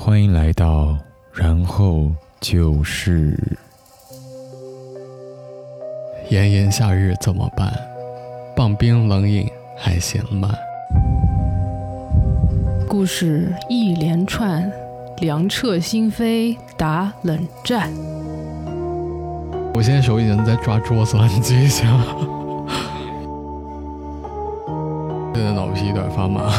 欢迎来到，然后就是炎炎夏日怎么办？棒冰冷饮还嫌慢。故事一连串，凉彻心扉，打冷战。我现在手已经在抓桌子了，你继续讲。现在脑皮有点发麻。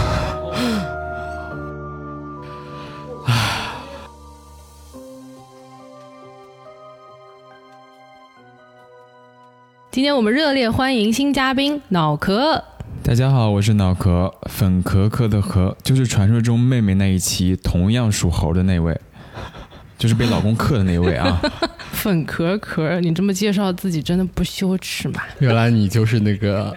今天我们热烈欢迎新嘉宾脑壳。大家好，我是脑壳，粉壳壳的壳，就是传说中妹妹那一期同样属猴的那位，就是被老公克的那位啊。粉壳壳，你这么介绍自己真的不羞耻吗？原来你就是那个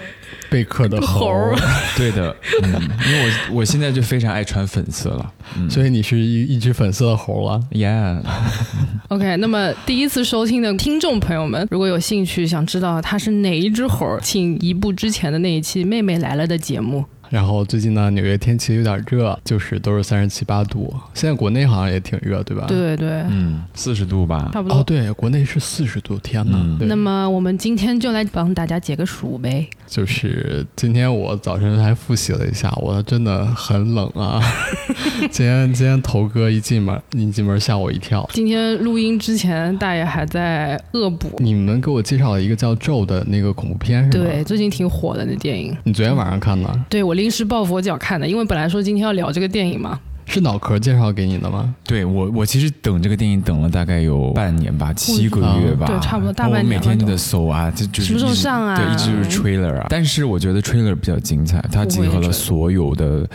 贝壳的 猴儿，对的，嗯，因为我我现在就非常爱穿粉色了，嗯所以你是一一只粉色的猴了。，Yeah，OK，那么第一次收听的听众朋友们，如果有兴趣想知道他是哪一只猴，请移步之前的那一期《妹妹来了》的节目。然后最近呢，纽约天气有点热，就是都是三十七八度。现在国内好像也挺热，对吧？。对对，嗯，四十度吧，差不多。哦，对，国内是四十度，天哪！嗯那么我们今天就来帮大家解个暑呗。就是今天我早晨还复习了一下，我真的很冷啊。今天今天头哥一进门，一进门吓我一跳。今天录音之前，大爷还在恶补。你们给我介绍了一个叫《咒》的那个恐怖片，是吗？对，。最近挺火的那电影。你昨天晚上看的，对我临时抱佛脚看的，因为本来说今天要聊这个电影嘛。是脑壳介绍给你的吗？对我我其实等这个电影等了大概有半年吧，七个月吧，对差不多大半年我每天就在搜啊，就就是什么时候上啊对，一直就是 trailer 啊。但是我觉得 trailer 比较精彩，它结合了所有的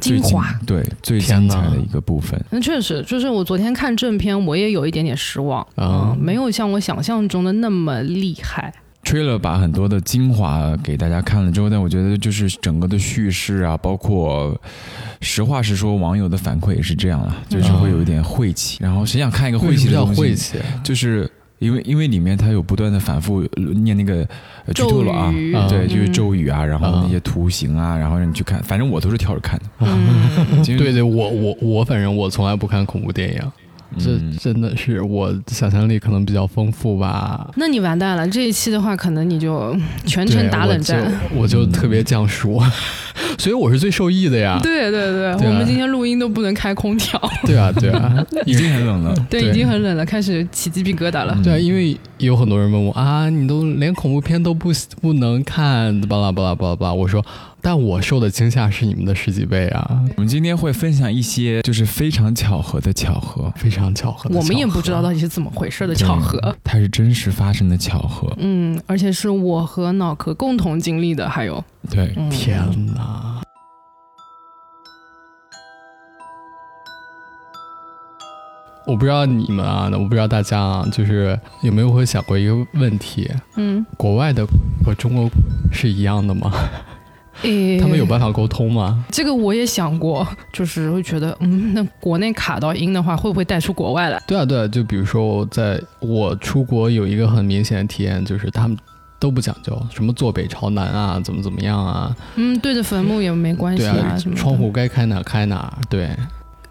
最精华对最精彩的一个部分。那确实，就是我昨天看正片，我也有一点点失望啊嗯没有像我想象中的那么厉害。Trailer 把很多的精华给大家看了之后，但我觉得就是整个的叙事啊，包括实话实说，网友的反馈也是这样了，就是会有一点晦气。然后谁想看一个晦气的东西？晦气？就是因为因为里面它有不断的反复呃念那个呃剧透了啊咒，语啊对，就是嗯咒语啊，然后啊那些图形啊，然后让你去看，反正我都是挑着看的。嗯，对对，我我我反正我从来不看恐怖电影，这嗯真的是我想象力可能比较丰富吧。那你完蛋了。这一期的话，可能你就全程打冷战。我就我就特别降暑，所以我是最受益的呀。对对对，对啊我们今天录音都不能开空调，对啊，对啊，已经很冷了。对，对已经很冷了，开始起鸡皮疙瘩了。嗯对啊，因为有很多人问我啊，你都连恐怖片都不不能看，巴拉巴拉巴拉巴拉。我说，但我受的惊吓是你们的十几倍啊，我们今天会分享一些就是非常巧合的巧合，非常巧合的巧合。我们也不知道到底是怎么回事的巧合。它是真实发生的巧合。嗯，而且是我和脑壳共同经历的，还有，对，嗯，天哪！我不知道你们啊，我不知道大家啊，就是有没有会想过一个问题：嗯，国外的和中国是一样的吗？诶，他们有办法沟通吗？这个我也想过，就是会觉得，嗯，那国内卡到音的话，会不会带出国外来？对啊，对啊，就比如说我在我出国有一个很明显的体验，就是他们都不讲究什么坐北朝南啊，怎么怎么样啊，嗯，对着坟墓也没关系对啊，什么窗户该开哪开哪，对，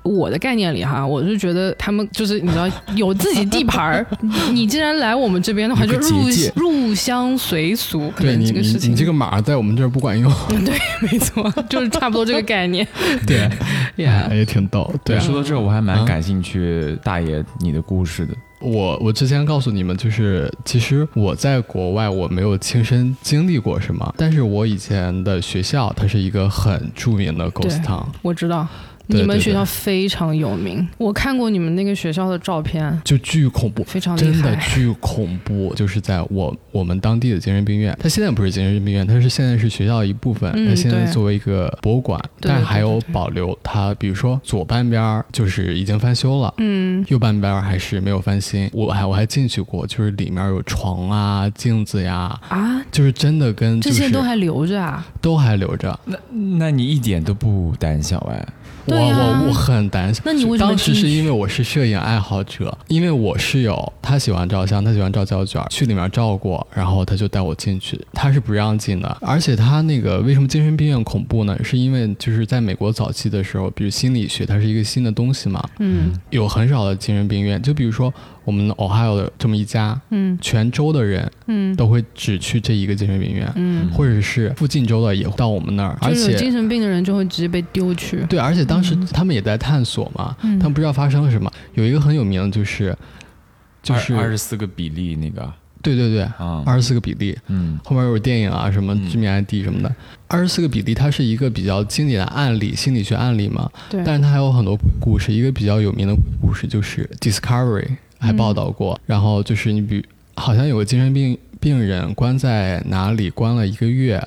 我的概念里哈，我是觉得他们就是你知道有自己地盘儿，你既然来我们这边的话，就入入乡随俗，可能对你你这个事情。你这个码在我们这儿不管用，对，没错，就是差不多这个概念。对，呀。也挺逗，对啊。说到这，我还蛮啊。感兴趣大爷你的故事的。我我之前告诉你们，就是其实我在国外我没有亲身经历过什么，但是我以前的学校它是一个很著名的 ghost town，我知道你们学校非常有名，我看过你们那个学校的照片，就巨恐怖。非常真的。巨恐怖，就是在我我们当地的精神病院，它现在不是精神病院，它是现在是学校的一部分，嗯它现在作为一个博物馆，对但还有保留它，比如说左半边儿就是已经翻修了，嗯，右半边儿还是没有翻新。我还我还进去过，就是里面有床啊、镜子呀，啊，就是真的跟这些都还留着啊？都还留着。那那你一点都不胆小哎？我我我我很担心。那你为什么当时是因为我是摄影爱好者，因为我室友他喜欢照相，他喜欢照胶卷，去里面照过，然后他就带我进去，他是不让进的。而且他那个为什么精神病院恐怖呢？是因为就是在美国早期的时候，比如心理学它是一个新的东西嘛，嗯有很少的精神病院，就比如说我们 Ohio 的这么一家，嗯全州的人嗯都会只去这一个精神病院，嗯，或者是附近州的也会到我们那儿，而就是有且精神病的人就会直接被丢去。对，而且当时嗯他们也在探索嘛，嗯他们不知道发生了什么。有一个很有名的就是，就是二十四个比例那个对对对，啊，二十四个比例，嗯后面有电影啊，什么嗯致命 ID 什么的。二十四个比例，它是一个比较经典的案例，心理学案例嘛。对，但是它还有很多故事，一个比较有名的故事就是 Discovery 还报道过，然后就是你比好像有个精神病病人关在哪里关了一个月，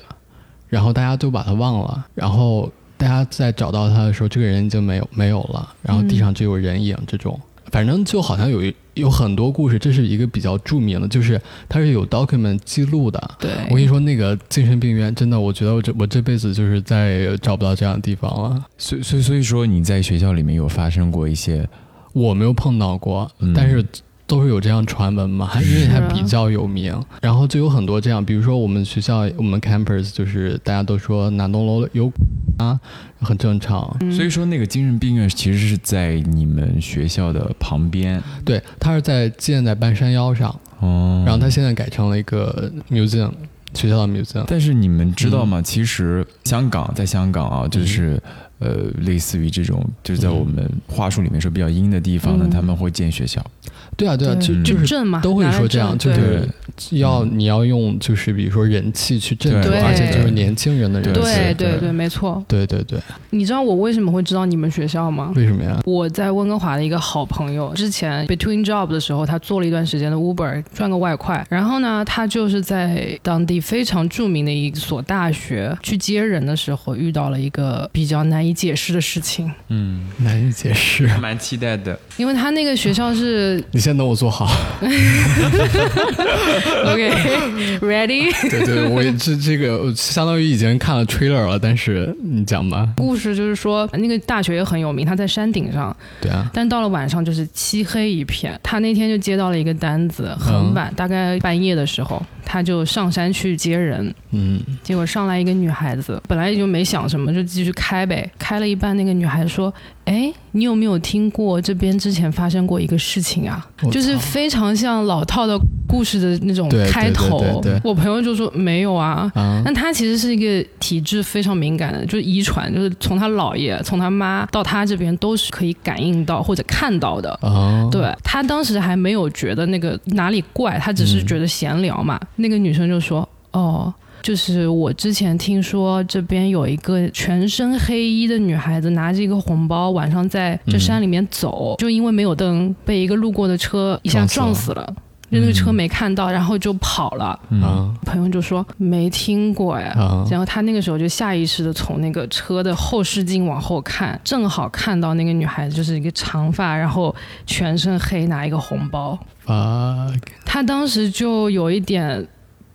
然后大家都把他忘了，然后大家在找到他的时候，这个人已经没有没有了，然后地上只有人影这种。反正就好像有一有很多故事，这是一个比较著名的，就是它是有 document 记录的。对，我跟你说，那个精神病院真的，我觉得我这我这辈子就是再也找不到这样的地方了。所以所以所以说你在学校里面有发生过一些我没有碰到过，嗯。但是都是有这样传闻嘛，因为它比较有名，然后就有很多这样，比如说我们学校我们 campus 就是大家都说哪栋楼有鬼啊，很正常。嗯。所以说那个精神病院其实是在你们学校的旁边。对，它是在建在半山腰上，哦，然后它现在改成了一个 museum，学校的 museum。但是你们知道吗？嗯。其实香港在香港啊，就是、呃，类似于这种，就是在嗯我们话术里面说比较阴的地方呢，嗯他们会建学校。对啊，对啊，就嗯就是震嘛，都会说这样，就是要你要用就是比如说人气去镇住，对而且就是年轻人的人气。对对对对，没错。对对对，你知道我为什么会知道你们学校吗？为什么呀？我在温哥华的一个好朋友，之前 between job 的时候，他做了一段时间的 Uber 赚个外快，然后呢，他就是在当地非常著名的一所大学去接人的时候，遇到了一个比较难以解释的事情，嗯，难以解释。蛮期待的。因为他那个学校是你先等我做好。OK ready。对对，我也这这个相当于已经看了 trailer 了，但是你讲吧。故事就是说，那个大学也很有名，它在山顶上，对啊，但到了晚上就是漆黑一片。他那天就接到了一个单子，很晚，大概半夜的时候，他就上山去接人，嗯，结果上来一个女孩子，本来也就没想什么，就继续开呗。开了一半，那个女孩子说：“哎，你有没有听过这边之前发生过一个事情啊？就是非常像老套的故事的那种开头。对对对我朋友就说没有啊。啊，但他其实是一个体质非常敏感的，就是遗传，就是从他姥爷、从他妈到他这边都是可以感应到或者看到的。哦，对他当时还没有觉得那个哪里怪，他只是觉得闲聊嘛。那个女生就说：“哦。”就是我之前听说这边有一个全身黑衣的女孩子拿着一个红包，晚上在这山里面走，就因为没有灯，被一个路过的车一下撞撞死死了。就那个车没看到，然后就跑了。朋友就说没听过然后他那个时候就下意识的从那个车的后视镜往后看，正好看到那个女孩子就是一个长发，然后全身黑，拿一个红包。啊，他当时就有一点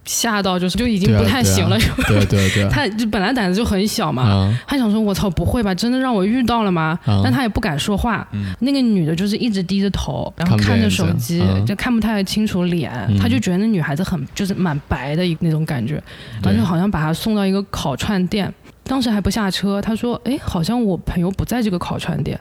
吓到，就是就已经不太行了。对对对，他就本来胆子就很小嘛，啊他想说：“我操，不会吧？真的让我遇到了吗？”啊但他也不敢说话。嗯那个女的就是一直低着头，然后看着手机，就看不太清楚脸。嗯他就觉得那女孩子很就是蛮白的一那种感觉，然后就好像把她送到一个烤串店，当时还不下车。他说：“哎，好像我朋友不在这个烤串店。”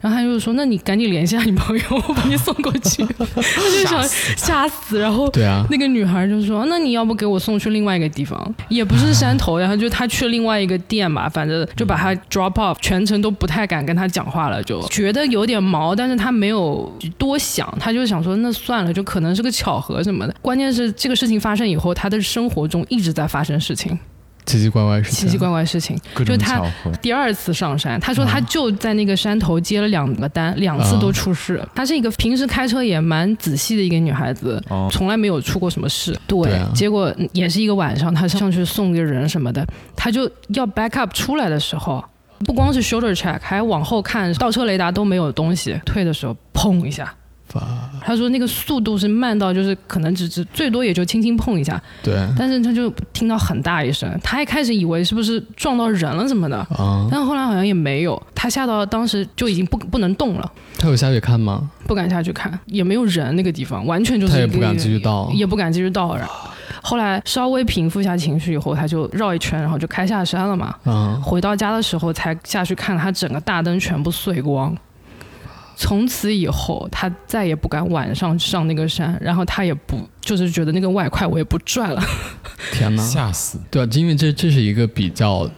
然后他就说：“那你赶紧联系下你朋友，我把你送过去。”他就想吓死，然后对啊，那个女孩就说：“那你要不给我送去另外一个地方，也不是山头，然后就他去另外一个店嘛，反正就把他 drop off，全程都不太敢跟他讲话了，就觉得有点毛，但是他没有多想，他就想说那算了，就可能是个巧合什么的。关键是这个事情发生以后，他的生活中一直在发生事情，奇奇怪怪事情，奇奇怪怪事情。就他。第二次上山，他说他就在那个山头接了两个单，两次都出事。她是一个平时开车也蛮仔细的一个女孩子，哦，从来没有出过什么事。对，对啊结果也是一个晚上，她上去送个人什么的，她就要 back up 出来的时候，不光是 shoulder check，还往后看，倒车雷达都没有东西。退的时候，砰一下，他说那个速度是慢到就是可能只只最多也就轻轻碰一下，对但是他就听到很大一声，他一开始以为是不是撞到人了什么的，啊，但后来好像也没有，他吓到当时就已经不不能动了。他有下去看吗？不敢下去看，也没有人那个地方，完全就是他也不敢继续倒也不敢继续倒。然后后来稍微平复一下情绪以后，他就绕一圈，然后就开下山了嘛。嗯，回到家的时候才下去看，他整个大灯全部碎光。从此以后，他再也不敢晚上上那个山，然后他也不就是觉得那个外快我也不赚了。天哪！吓死！对啊，因为这这是一个比较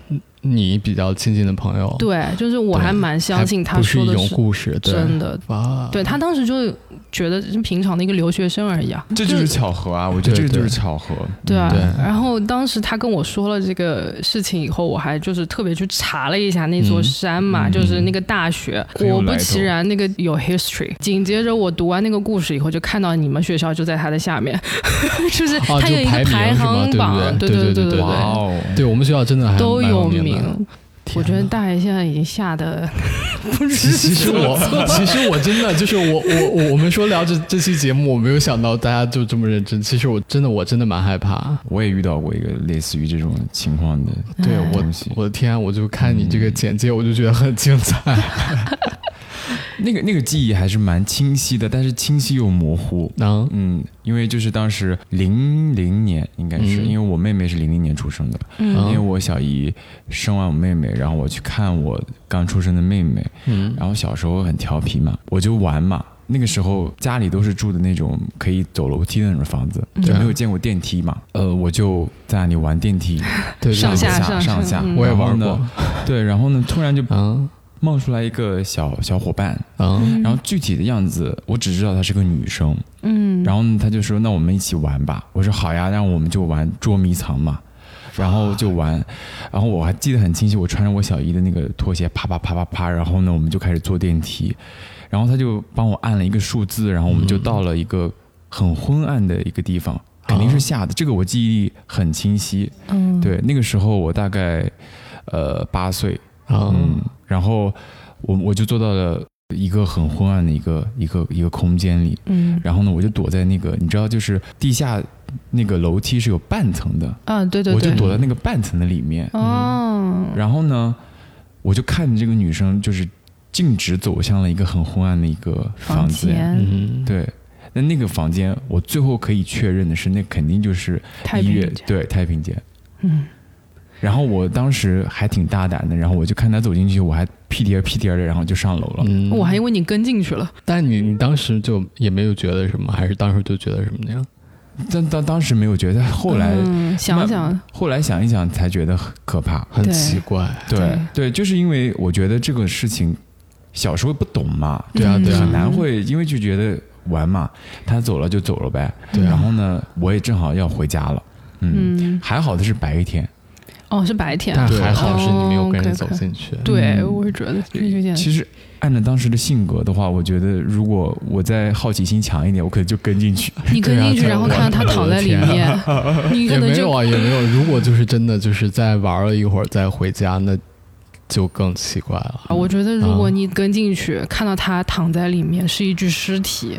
你比较亲近的朋友，对，就是我还蛮相信他说的是故事，真的。哇，对他当时就觉得是平常的一个留学生而已啊，这就是巧合啊！我觉得这个就是巧合。对啊，对然后当时他跟我说了这个事情以后，我还就是特别去查了一下那座山嘛，嗯就是那个大学。果不其然，那个有 history。紧接着我读完那个故事以后，就看到你们学校就在他的下面，就是哦他有一个就排行榜，对对对对对！对我们学校真的还都有名名。。我觉得大爷现在已经吓得 不知其其实我其实我真的就是我我我我们说聊这这期节目，我没有想到大家就这么认真。其实我真的我真的蛮害怕。我也遇到过一个类似于这种情况的对我东西。我的天啊，我就看你这个简介，我就觉得很精彩。那个那个记忆还是蛮清晰的，但是清晰又模糊。能嗯，因为就是当时零零年应该是，嗯因为我妹妹是零零年出生的，嗯因为我小姨生完我妹妹，然后我去看我刚出生的妹妹，嗯然后小时候很调皮嘛，我就玩嘛。那个时候家里都是住的那种可以走楼梯的那种房子，嗯就没有见过电梯嘛。呃，我就在那里玩电梯，对上下上下嗯我也玩过呢。对，然后呢，突然就嗯冒出来一个小小伙伴，嗯。然后具体的样子我只知道她是个女生，嗯，然后呢，他就说：“那我们一起玩吧。”我说：“好呀，那我们就玩捉迷藏嘛。”然后就玩，然后我还记得很清晰，我穿着我小姨的那个拖鞋，啪啪啪啪啪，然后呢，我们就开始坐电梯，然后他就帮我按了一个数字，然后我们就到了一个很昏暗的一个地方，肯定是吓的，这个我记忆力很清晰。嗯，对，那个时候我大概呃八岁，嗯。嗯，然后我我就坐到了一个很昏暗的一个一个一个空间里，嗯。然后呢，我就躲在那个，你知道，就是地下那个楼梯是有半层的，啊，对对对。我就，躲在那个半层的里面。哦，然后呢，我就看着这个女生，就是径直走向了一个很昏暗的一个房房间。对，那那个房间，我最后可以确认的是，那肯定就是医院，太平对，太平间。嗯，然后我当时还挺大胆的，然后我就看他走进去，我还屁颠儿屁颠儿的，然后就上楼了。嗯我还以为你跟进去了，但你你当时就也没有觉得什么，还是当时就觉得什么呀？但当当时没有觉得，后来、嗯、想想，后来想一想才觉得很可怕。很奇怪。对对对，就是因为我觉得这个事情小时候不懂嘛，对啊，嗯对啊很，难会，因为就觉得玩嘛，他走了就走了呗。对啊然后呢，我也正好要回家了，嗯，嗯，还好的是白天。哦，是白天，但对还好是你没有跟着哦走进去。对，嗯我也觉得这有点，其实按照当时的性格的话，我觉得如果我再好奇心强一点，我可能就跟进去。你跟进去，然后看到他躺在里面，你可能就也没有啊，也没有。如果就是真的就是在玩了一会儿再回家，那就更奇怪了。啊，我觉得如啊果你跟进去，看到他躺在里面是一具尸体，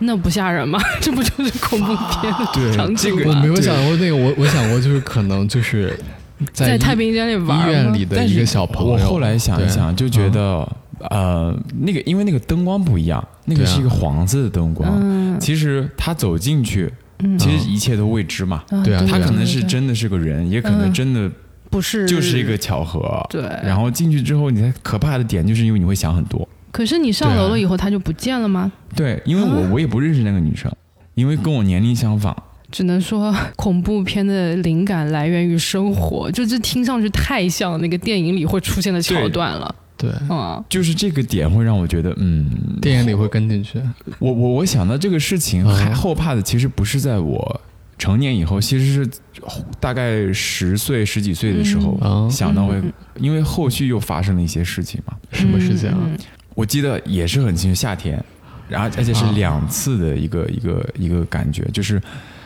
那不吓人吗？这不就是恐怖片的场景这个吗？我没有想过那个，我我想过就是可能就是在太平间里玩医院里的一个小朋友。我后来想一想，就觉得，呃，那个因为那个灯光不一样，那个是一个黄色的灯光。嗯，其实他走进去，嗯其实一切都未知嘛。嗯对啊他可能是真的是个人，也可能嗯真的不是，就是一个巧合。对。然后进去之后，你才可怕的点就是因为你会想很多。可是你上楼了以后，他就不见了吗？对，因为我啊我也不认识那个女生，因为跟我年龄相仿。只能说 恐怖片的灵感来源于生活，就这听上去太像那个电影里会出现的桥段了。对嗯，就是这个点会让我觉得，嗯，电影里会跟进去。我我我想到这个事情，嗯。还后怕的其实不是在我成年以后，其实是大概十岁十几岁的时候、嗯。想到会，嗯因为后续又发生了一些事情嘛。什么事情啊？嗯我记得也是很清楚，夏天，然后而且是啊。两次的一个、一个一个感觉，就是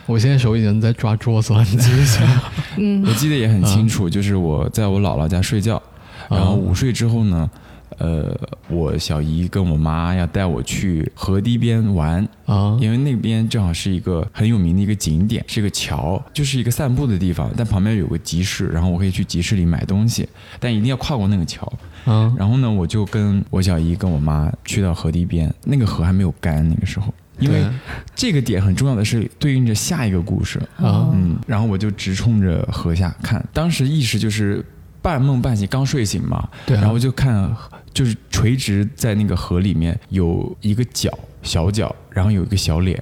我现在手已经在抓桌子了，你继续讲。嗯。我记得也很清楚，就是我在我姥姥家睡觉，然后午睡之后呢，呃，我小姨跟我妈要带我去河堤边玩，啊，因为那边正好是一个很有名的一个景点，是一个桥，就是一个散步的地方，但旁边有个集市，然后我可以去集市里买东西，但一定要跨过那个桥。啊，然后呢，我就跟我小姨跟我妈去到河堤边，那个河还没有干，那个时候，因为这个点很重要的是对应着下一个故事。啊，嗯，然后我就直冲着河下看，当时意识就是半梦半醒，刚睡醒嘛，对啊，然后就看就是垂直在那个河里面有一个脚小脚，然后有一个小脸，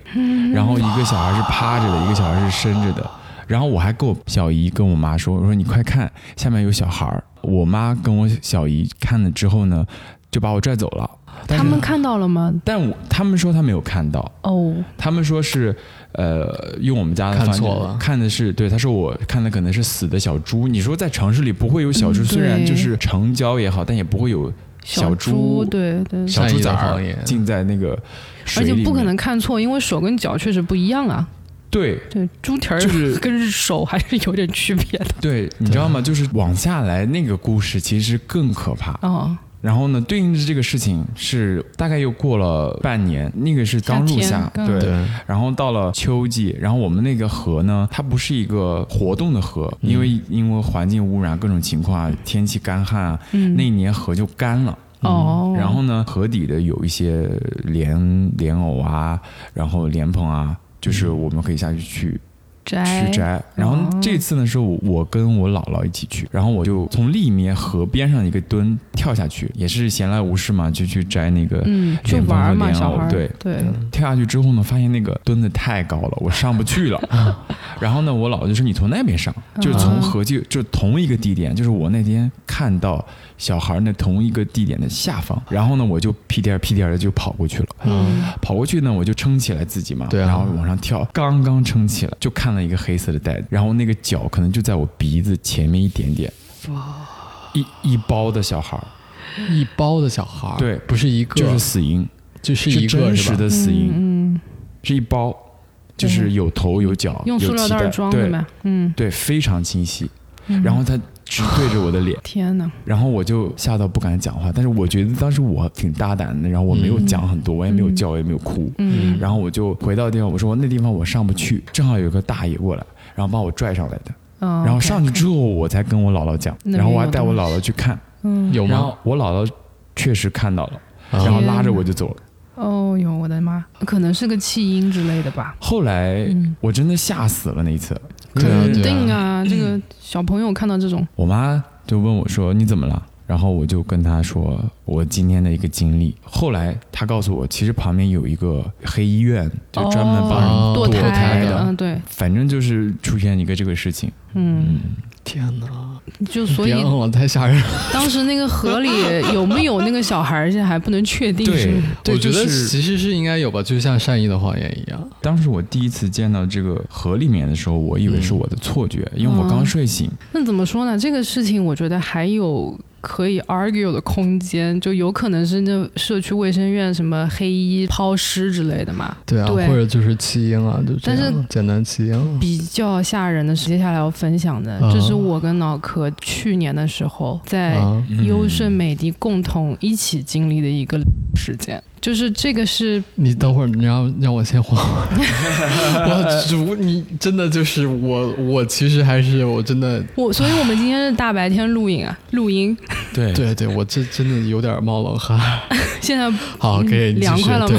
然后一个小孩是趴着的，一个小孩是伸着的。然后我还跟我小姨跟我妈说：“我说你快看，下面有小孩儿。”我妈跟我小姨看了之后呢，就把我拽走了。他们看到了吗？但我他们说他没有看到，哦，他们说是，呃，用我们家的看错了看的是对，他说我看的可能是死的小猪。你说在城市里不会有小猪，嗯虽然就是城郊也好，但也不会有小猪，对对，小猪崽儿谎言浸在那个水里，而且不可能看错，因为手跟脚确实不一样啊。对对，猪蹄儿就是 跟手还是有点区别的。对，你知道吗？就是往下来那个故事其实更可怕。哦，然后呢，对应着这个事情是大概又过了半年，那个是刚入夏对。然后到了秋季，然后我们那个河呢，它不是一个活动的河，嗯因为因为环境污染各种情况啊，天气干旱啊，嗯，那一年河就干了。哦，然后呢，河底的有一些莲莲藕啊，然后莲蓬啊，就是我们可以下去去摘去摘。然后哦这次呢，是我我跟我姥姥一起去，然后我就从另一面河边上一个墩跳下去，也是闲来无事嘛，就去摘那个。嗯，去玩嘛，对对，跳下去之后呢，发现那个墩子太高了，我上不去了。然后呢，我姥姥就说：“你从那边上，就是从河就就同一个地点，就是我那天看到小孩那同一个地点的下方。然后呢，我就屁颠儿屁颠儿的就跑过去了。嗯，跑过去呢，我就撑起来自己嘛，对啊。然后往上跳，刚刚撑起来，就看了一个黑色的袋子，然后那个脚可能就在我鼻子前面一点点，哇。一一包的小孩儿，一包的小孩儿，对。不是一个，就是死婴，就是一个真实？的死婴，嗯，是一包，就是有头有脚，用塑料袋有脐带。对装的呗，嗯，对，非常清晰。然后他直对着我的脸，天哪，然后我就吓到不敢讲话。但是我觉得当时我挺大胆的，然后我没有讲很多，我也没有叫，我也没有哭。嗯，然后我就回到地方，我说那地方我上不去，正好有个大爷过来，然后把我拽上来的。哦然后上去之后，我才跟我姥姥讲，然后我还带我姥姥去看，嗯，有吗？然后我姥姥确实看到了，啊然后拉着我就走了。哦哟，我的妈，可能是个弃婴之类的吧。后来嗯我真的吓死了那一次，肯定啊，这个小朋友看到这种，我妈就问我说：“你怎么了？”然后我就跟他说我今天的一个经历。后来他告诉我，其实旁边有一个黑医院，就专门帮人哦堕堕胎的。嗯，对，反正就是出现一个这个事情。嗯，天哪！就所以别嗯了，太吓人了。当时那个河里有没有那个小孩儿，现在还不能确定。对，我觉得其实是应该有吧，就像善意的谎言一样。当时我第一次见到这个河里面的时候，我以为是我的错觉，因为我刚睡醒。那怎么说呢？这个事情我觉得还有可以 argue 的空间，就有可能是那社区卫生院什么黑衣抛尸之类的嘛。对啊，对或者就是弃婴啊，就这但是简单弃婴。比较吓人的是，接下来要分享的，啊这是我跟脑壳去年的时候在优胜美地共同一起经历的一个事件。就是这个是你等会儿，你让让我先缓会儿。我主你真的就是我，我其实还是我真的，我，所以我们今天是大白天录影啊，录音。对对对，我这真的有点冒冷汗。现在好，可以凉快了吗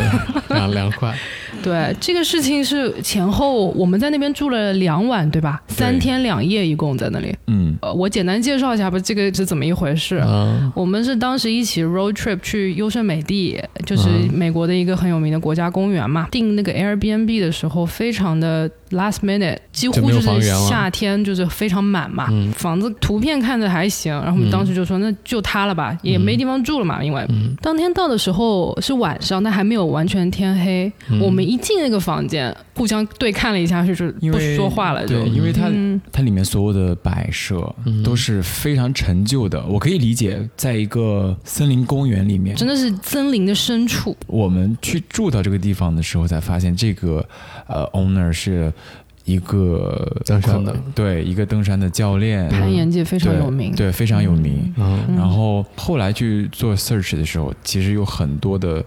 对，凉凉快。对这个事情是前后我们在那边住了两晚，对吧？三天两夜，一共在那里。嗯呃，我简单介绍一下吧，这个是怎么一回事？啊，我们是当时一起 road trip 去优胜美地，就是嗯美国的一个很有名的国家公园嘛。订那个 Airbnb 的时候，非常的 last minute，几乎就是夏天就是非常满嘛。嗯房子图片看着还行，然后我们嗯当时就说那就它了吧，也没地方住了嘛，因为。嗯当天到的时候是晚上，但还没有完全天黑。嗯我们一进那个房间，互相对看了一下，就是不说话了，就对，因为它、嗯它里面所有的摆设嗯都是非常陈旧的，我可以理解，在一个森林公园里面，真的是森林的深处。我们去住到这个地方的时候，才发现这个呃 owner 是一个登山的。对一个登山的教练，攀岩界非常有名。对，非常有名。然后后来去做 search 的时候，其实有很多的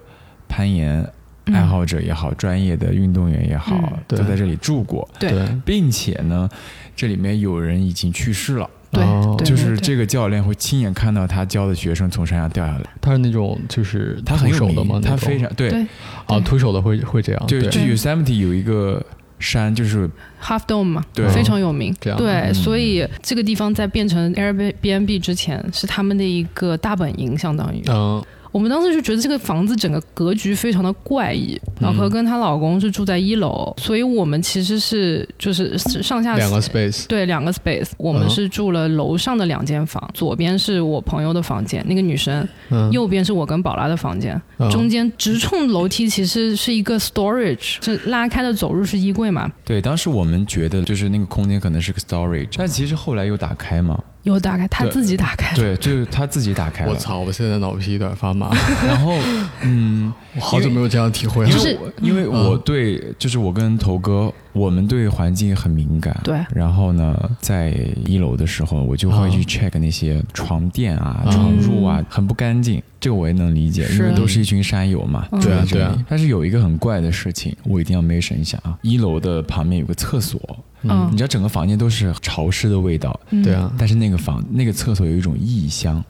攀岩嗯爱好者也好，专业的运动员也好，嗯。都在这里住过，对。对并且呢，这里面有人已经去世了。对就是这个教练会亲眼看到他教的学生从山上掉下来，他是那种就是他很有徒手的吗？名，？他非常对，对。啊，徒手的会会这样，就就对 Yosemite 有一个山，就是 Half Dome 嘛，对非常有名。对，嗯所以这个地方在变成 Airbnb 之前，是他们的一个大本营，相当于。嗯我们当时就觉得这个房子整个格局非常的怪异。老何跟她老公是住在一楼，所以我们其实是就是上下两个 space，对两个 space，我们嗯。是住了楼上的两间房，左边是我朋友的房间，那个女生，嗯，右边是我跟宝拉的房间，嗯。中间直冲楼梯其实是一个 storage，是拉开的走入是衣柜嘛，对，当时我们觉得就是那个空间可能是个 storage，但其实后来又打开嘛，有打开，他自己打开，对，就是他自己打开了。我操，我现在脑皮有点发麻，然后，嗯，我好久没有这样体会了。就是我因为我对，就是我跟头哥，我们对环境很敏感。对然后呢，在一楼的时候，我就会去啊 check 那些床垫啊、嗯床褥啊，很不干净。这个我也能理解，因为都是一群山友嘛。对啊对啊但是有一个很怪的事情，我一定要 mention 一下啊。一楼的旁边有个厕所，嗯。你知道整个房间都是潮湿的味道，嗯。对啊，但是那个房那个厕所有一种异香，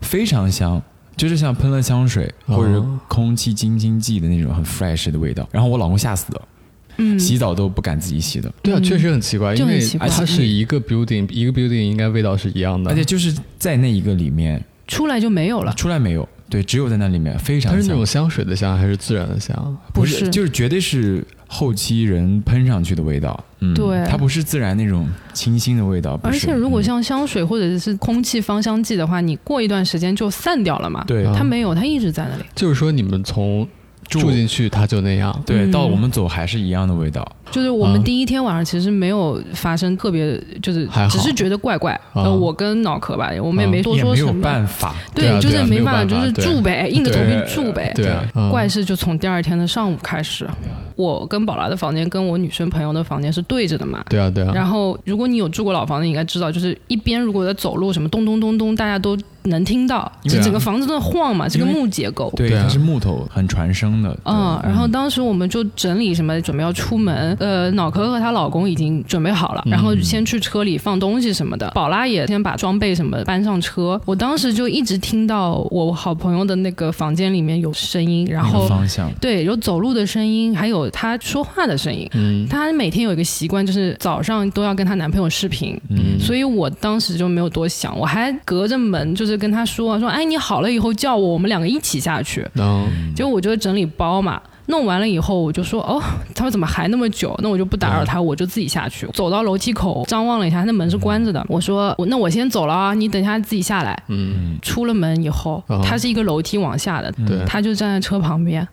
非常香，就是像喷了香水哦。或者空气清新剂的那种很 fresh 的味道。然后我老公吓死了，嗯，洗澡都不敢自己洗的，对啊，嗯。确实很奇怪，因为它是一个 building，一个 building 应该味道是一样的，而且就是在那一个里面出来就没有了，出来没有，对，只有在那里面非常香。它是那种，香水的香还是自然的香？不是。就是绝对是后期人喷上去的味道，嗯，对。它不是自然那种清新的味道，而且如果嗯。像香水或者是空气芳香剂的话，你过一段时间就散掉了嘛，对。啊它没有，它一直在那里，就是说你们从住进去它就那样，对，嗯。到我们走还是一样的味道，就是我们啊第一天晚上其实没有发生特别，就是还只是觉得怪怪。啊呃，我跟脑壳吧，我们也没多也没有说什么。办法，对啊就是没办法就是住呗，硬着头皮住呗。对怪事就从第二天的上午开始。我跟宝拉的房间跟我女生朋友的房间是对着的嘛。对啊对啊，然后，如果你有住过老房子，你应该知道，就是一边如果在走路，什么咚咚咚咚，大家都能听到，因为就整个房子都在晃嘛，这个木结构。对，它是木头，很传声的，嗯，然后当时我们就整理什么，准备要出门。呃，脑壳和她老公已经准备好了，嗯然后先去车里放东西什么的。宝拉也先把装备什么搬上车。我当时就一直听到我好朋友的那个房间里面有声音，然后方向，对有走路的声音，还有她说话的声音。嗯她每天有一个习惯，就是早上都要跟她男朋友视频，嗯，所以我当时就没有多想，我还隔着门就是跟她说说，哎，你好了以后叫我，我们两个一起下去。嗯结果我就整理包嘛，弄完了以后我就说哦，他说怎么还那么久？那我就不打扰他，我就自己下去。走到楼梯口，张望了一下，那门是关着的。我说我那我先走了啊，你等一下自己下来。嗯，出了门以后哦，它是一个楼梯往下的，他就站在车旁边。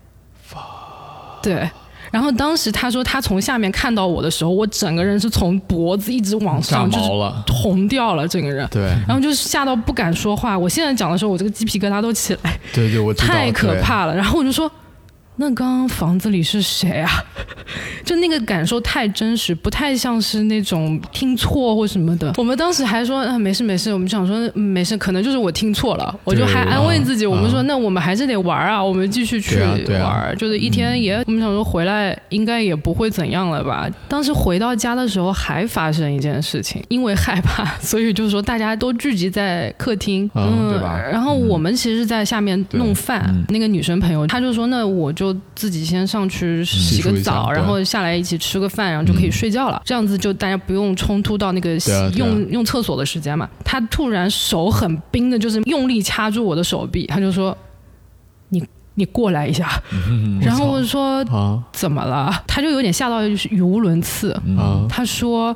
对。然后当时他说他从下面看到我的时候，我整个人是从脖子一直往上，就是，红掉了整个人。对然后就是吓到不敢说话。我现在讲的时候，我这个鸡皮疙瘩都起来。对对，我太可怕了。然后我就说，那刚刚房子里是谁啊？就那个感受太真实，不太像是那种听错或什么的。我们当时还说，啊，没事没事，我们想说、嗯没事，可能就是我听错了。我就还安慰自己，啊我们说，那我们还是得玩啊，我们继续去玩。啊就是一天也，我们想说回来应该也不会怎样了吧。当时回到家的时候还发生一件事情，因为害怕，所以就是说大家都聚集在客厅，嗯嗯，对吧然后我们其实是在下面弄饭，嗯那个女生朋友她就说，那我就自己先上去洗个澡，然后下来一起吃个饭，然后就可以睡觉了。这样子就大家不用冲突到那个用用厕所的时间嘛。他突然手很冰的，就是用力掐住我的手臂，他就说：“你你过来一下。”然后我说啊怎么了？他就有点吓到语无伦次。嗯啊她说：“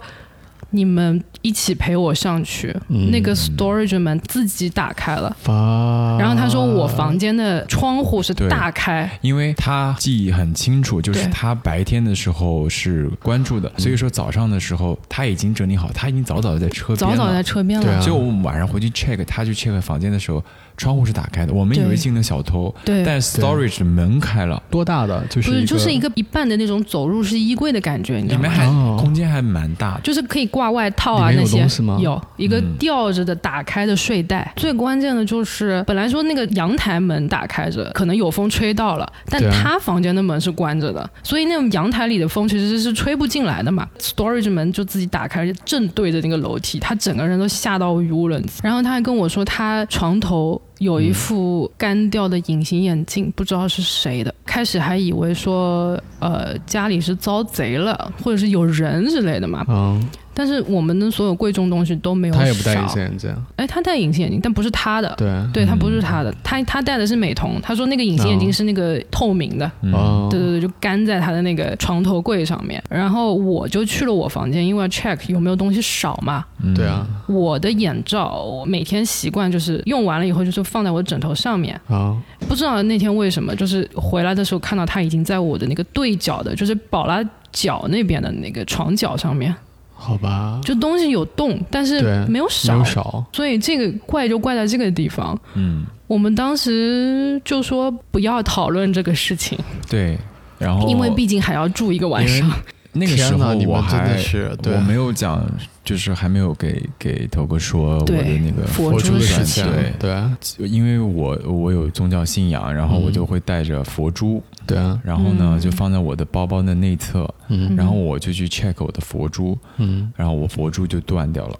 你们一起陪我上去，嗯那个 storage 门自己打开了。发，然后他说我房间的窗户是大开，因为他记忆很清楚，就是他白天的时候是关注的，所以说早上的时候他已经整理好，他已经早早的在车边了。早早在车边了。对啊所以我们晚上回去 check，他去 check 房间的时候，窗户是打开的，我们以为进了小偷，对，但 storage 的门开了，多大的？就是不是就是一个一半的那种走入式衣柜的感觉，你知道吗？里面还哦空间还蛮大的。就是可以挂外套啊那些东西吗有一个嗯吊着的打开的睡袋。最关键的就是，本来说那个阳台门打开着，可能有风吹到了，但他房间的门是关着的，所以那种阳台里的风其实是吹不进来的嘛。Storage 门就自己打开，正对着那个楼梯，他整个人都吓到语无伦次。然后他还跟我说，他床头。有一副干掉的隐形眼镜，不知道是谁的。开始还以为说，呃，家里是遭贼了，或者是有人之类的嘛。嗯，但是我们的所有贵重东西都没有少。他也不戴隐形眼镜，哎，他戴隐形眼镜，但不是他的。对，对，他不是他的，他他戴的是美瞳。他说那个隐形眼镜是那个透明的，嗯哦，对对对，就干在他的那个床头柜上面。然后我就去了我房间，因为要 check 有没有东西少嘛。嗯对啊，我的眼罩，我每天习惯就是用完了以后就是放在我的枕头上面。啊，不知道那天为什么，就是回来的时候看到他已经在我的那个对角的，就是宝拉脚那边的那个床角上面，好吧，就东西有动，但是没有少。有少，所以这个怪就怪在这个地方。嗯，我们当时就说不要讨论这个事情，对，然后因为毕竟还要住一个晚上。那个时候我真的还是对。我没有讲，就是还没有给给头哥说我的那个佛佛珠的事事情情，对。啊因为我我有宗教信仰，然后我嗯。就会带着佛珠，对啊，然后呢嗯。就放在我的包包的内侧，嗯。然后我就去 check 我的佛珠，嗯，然后我佛珠就断掉了。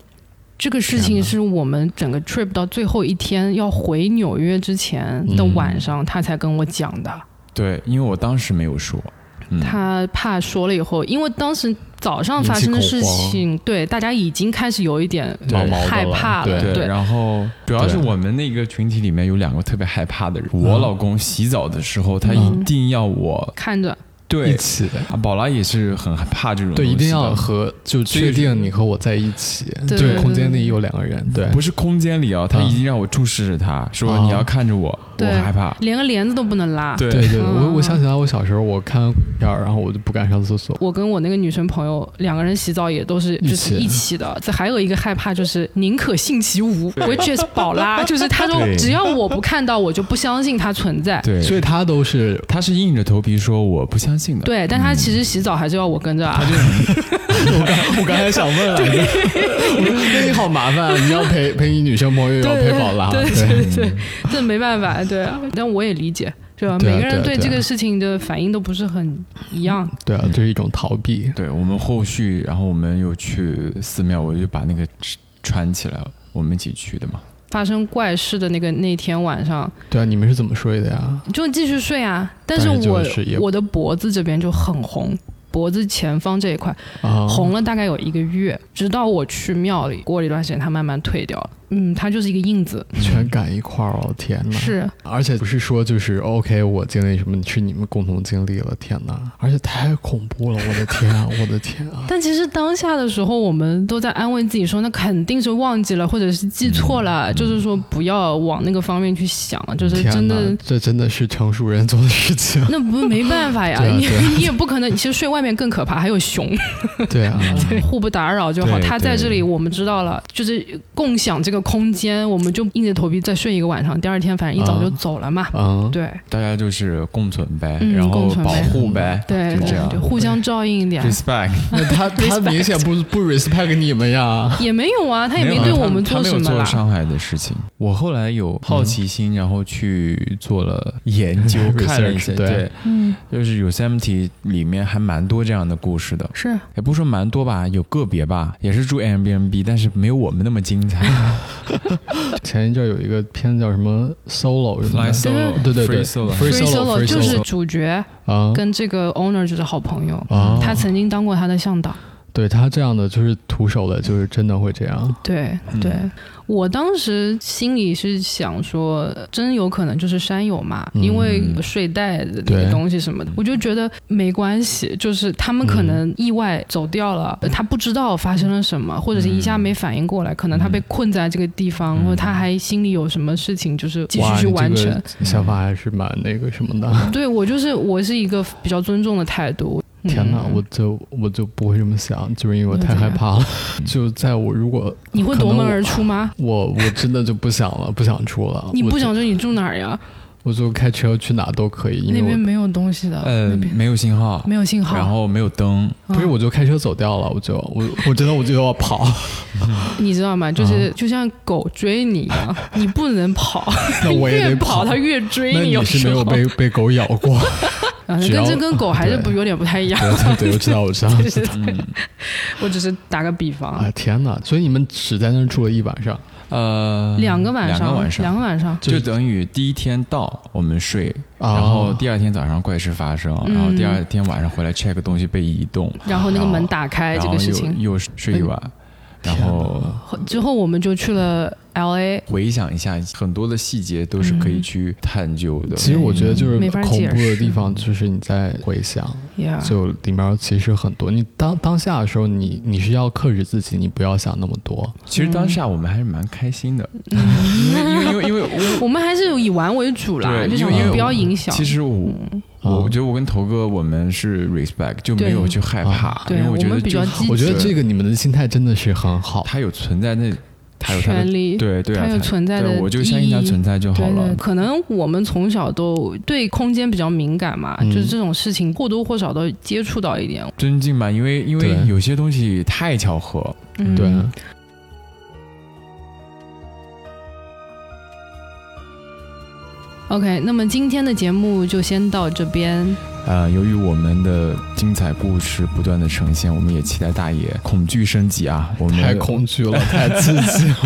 这个事情是我们整个 trip 到最后一天要回纽约之前的晚上，他才跟我讲的。对，因为我当时没有说，嗯，他怕说了以后，因为当时早上发生的事情，对大家已经开始有一点害怕了。对对，然后主要是我们那个群体里面有两个特别害怕的人，我老公洗澡的时候，他一嗯定要我看着，对。一起的。啊，宝拉也是很害怕这种对，一定要和就确定你和我在一起，对。这个空间里有两个人，对，不是空间里啊，他嗯已经让我注视着他，说哦你要看着我，我对害怕。连个帘子都不能拉。对。对我我想起来，我小时候我看片儿，然后我就不敢上厕所。我跟我那个女生朋友两个人洗澡也都是一起就是一起的。这还有一个害怕就是宁可信其无，which is 宝拉，就是他说只要我不看到，我就不相信它存在。对，所以他都是他是硬着头皮说我不相信的。对，但他其实洗澡还是要我跟着啊。我刚我刚才想问了，我说那你好麻烦，啊你要陪陪你女生朋友，要陪宝拉，对对对对，这没办法，对啊。但我也理解，对吧？每个人对这个事情的反应都不是很一样。对啊，这是一种逃避。对我们后续，然后我们又去寺庙，我就把那个穿起来了，我们一起去的嘛。发生怪事的那个那天晚上，对啊，你们是怎么睡的呀？就继续睡啊，但是我就是我的脖子这边就很红。脖子前方这一块啊，红了大概有一个月，直到我去庙里，过了一段时间它慢慢退掉了。嗯，它就是一个印子，全赶一块儿哦，天哪！是而且不是说就是 OK，我经历什么是你们共同经历了，天哪！而且太恐怖了，我的天啊，我的天啊！但其实当下的时候，我们都在安慰自己说，那肯定是忘记了，或者是记错了，就是说不要往那个方面去想，就是真的。这真的是成熟人做的事情。那不没办法呀，你你也不可能。其实睡外面更可怕，还有熊，对啊，互不打扰就好。对他在这里，我们知道了，就是共享这个空间，我们就硬着头皮再睡一个晚上。第二天反正一早就走了嘛。嗯，对大家就是共存呗，嗯然后保护呗，对这样对，。互相照应一点。respect，那他他明显不不 respect 你们呀。也没有啊，他也没对我们他没有什么啦。做伤害的事情。我后来有好奇心，然后去做了研究，看了一些，对对，嗯，就是 Yosemite 里面还蛮多这样的故事的，是也不是说蛮多吧，有个别吧，也是住 Airbnb，但是没有我们那么精彩。前一阵有一个片子叫什么 Solo 什么 solo，对对对 free solo，Free Free 就是主角啊，跟这个 owner 就是好朋友，啊，他曾经当过他的向导。对他这样的就是徒手的，就是真的会这样。对嗯。对，我当时心里是想说，真有可能就是山友嘛，嗯因为睡袋的那对个东西什么的，我就觉得没关系，就是他们可能意外走掉了，他不知道发生了什么，或者是一下没反应过来，可能他被困在这个地方，或者他还心里有什么事情，就是继续，去完成。这个想法还是蛮那个什么的。对我就是我是一个比较尊重的态度。天哪，嗯我就我就不会这么想，就是因为我太害怕了。就在我如果你会夺门而出吗？我我真的就不想了，不想出了。你不想出你住哪儿呀？我就开车去哪都可以，因为那边没有东西的，呃没有信号，没有信号。然后没有灯，不是嗯我就开车走掉了，我就我我真的我就要跑，你知道吗？嗯就是就像狗追你一样，你不能跑，那我也得 越跑它越追那你有时候是没有被被狗咬过？啊，只要跟这跟狗还是不有点不太一样。对我知道我知道。我只是打个比方啊，天哪！所以你们只在那儿住了一晚上，呃，两个晚上，两个晚上，两个晚上，就等于第一天到我们睡，啊然后第二天早上怪事发生，嗯。然后第二天晚上回来 check 东西被移动，然后那个门打开这然后又个事情，又睡一晚，然后后之后我们就去了 L A。回想一下，很多的细节都是可以去探究的。其实我觉得就是恐怖的地方，就是你在回想，就里面其实很多。你当当下的时候，你你是要克制自己，你不要想那么多。其实当下我们还是蛮开心的，嗯因为因为因为因为我我们还是以玩为主啦，对，就因为因为想不要影响。其实我啊我觉得我跟头哥我们是 respect，就没有去害怕，对因为我觉得我觉得这个你们的心态真的是很好。他有存在那，他有权利，对对啊，它有存在的对我就相信他存在就好对对，了。可能我们从小都对空间比较敏感嘛，嗯就是这种事情或多或少都接触到一点。尊敬吧，因为因为有些东西太巧合，嗯，对，OK，那么今天的节目就先到这边。呃，由于我们的精彩故事不断的呈现，我们也期待大爷恐惧升级啊！我们太恐惧了，太刺激了。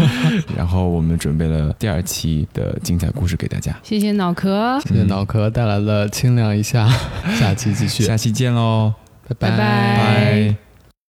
然后我们准备了第二期的精彩故事给大家，谢谢脑壳，谢谢脑壳带来了清凉一下，下期继续，下期见喽，拜拜拜拜。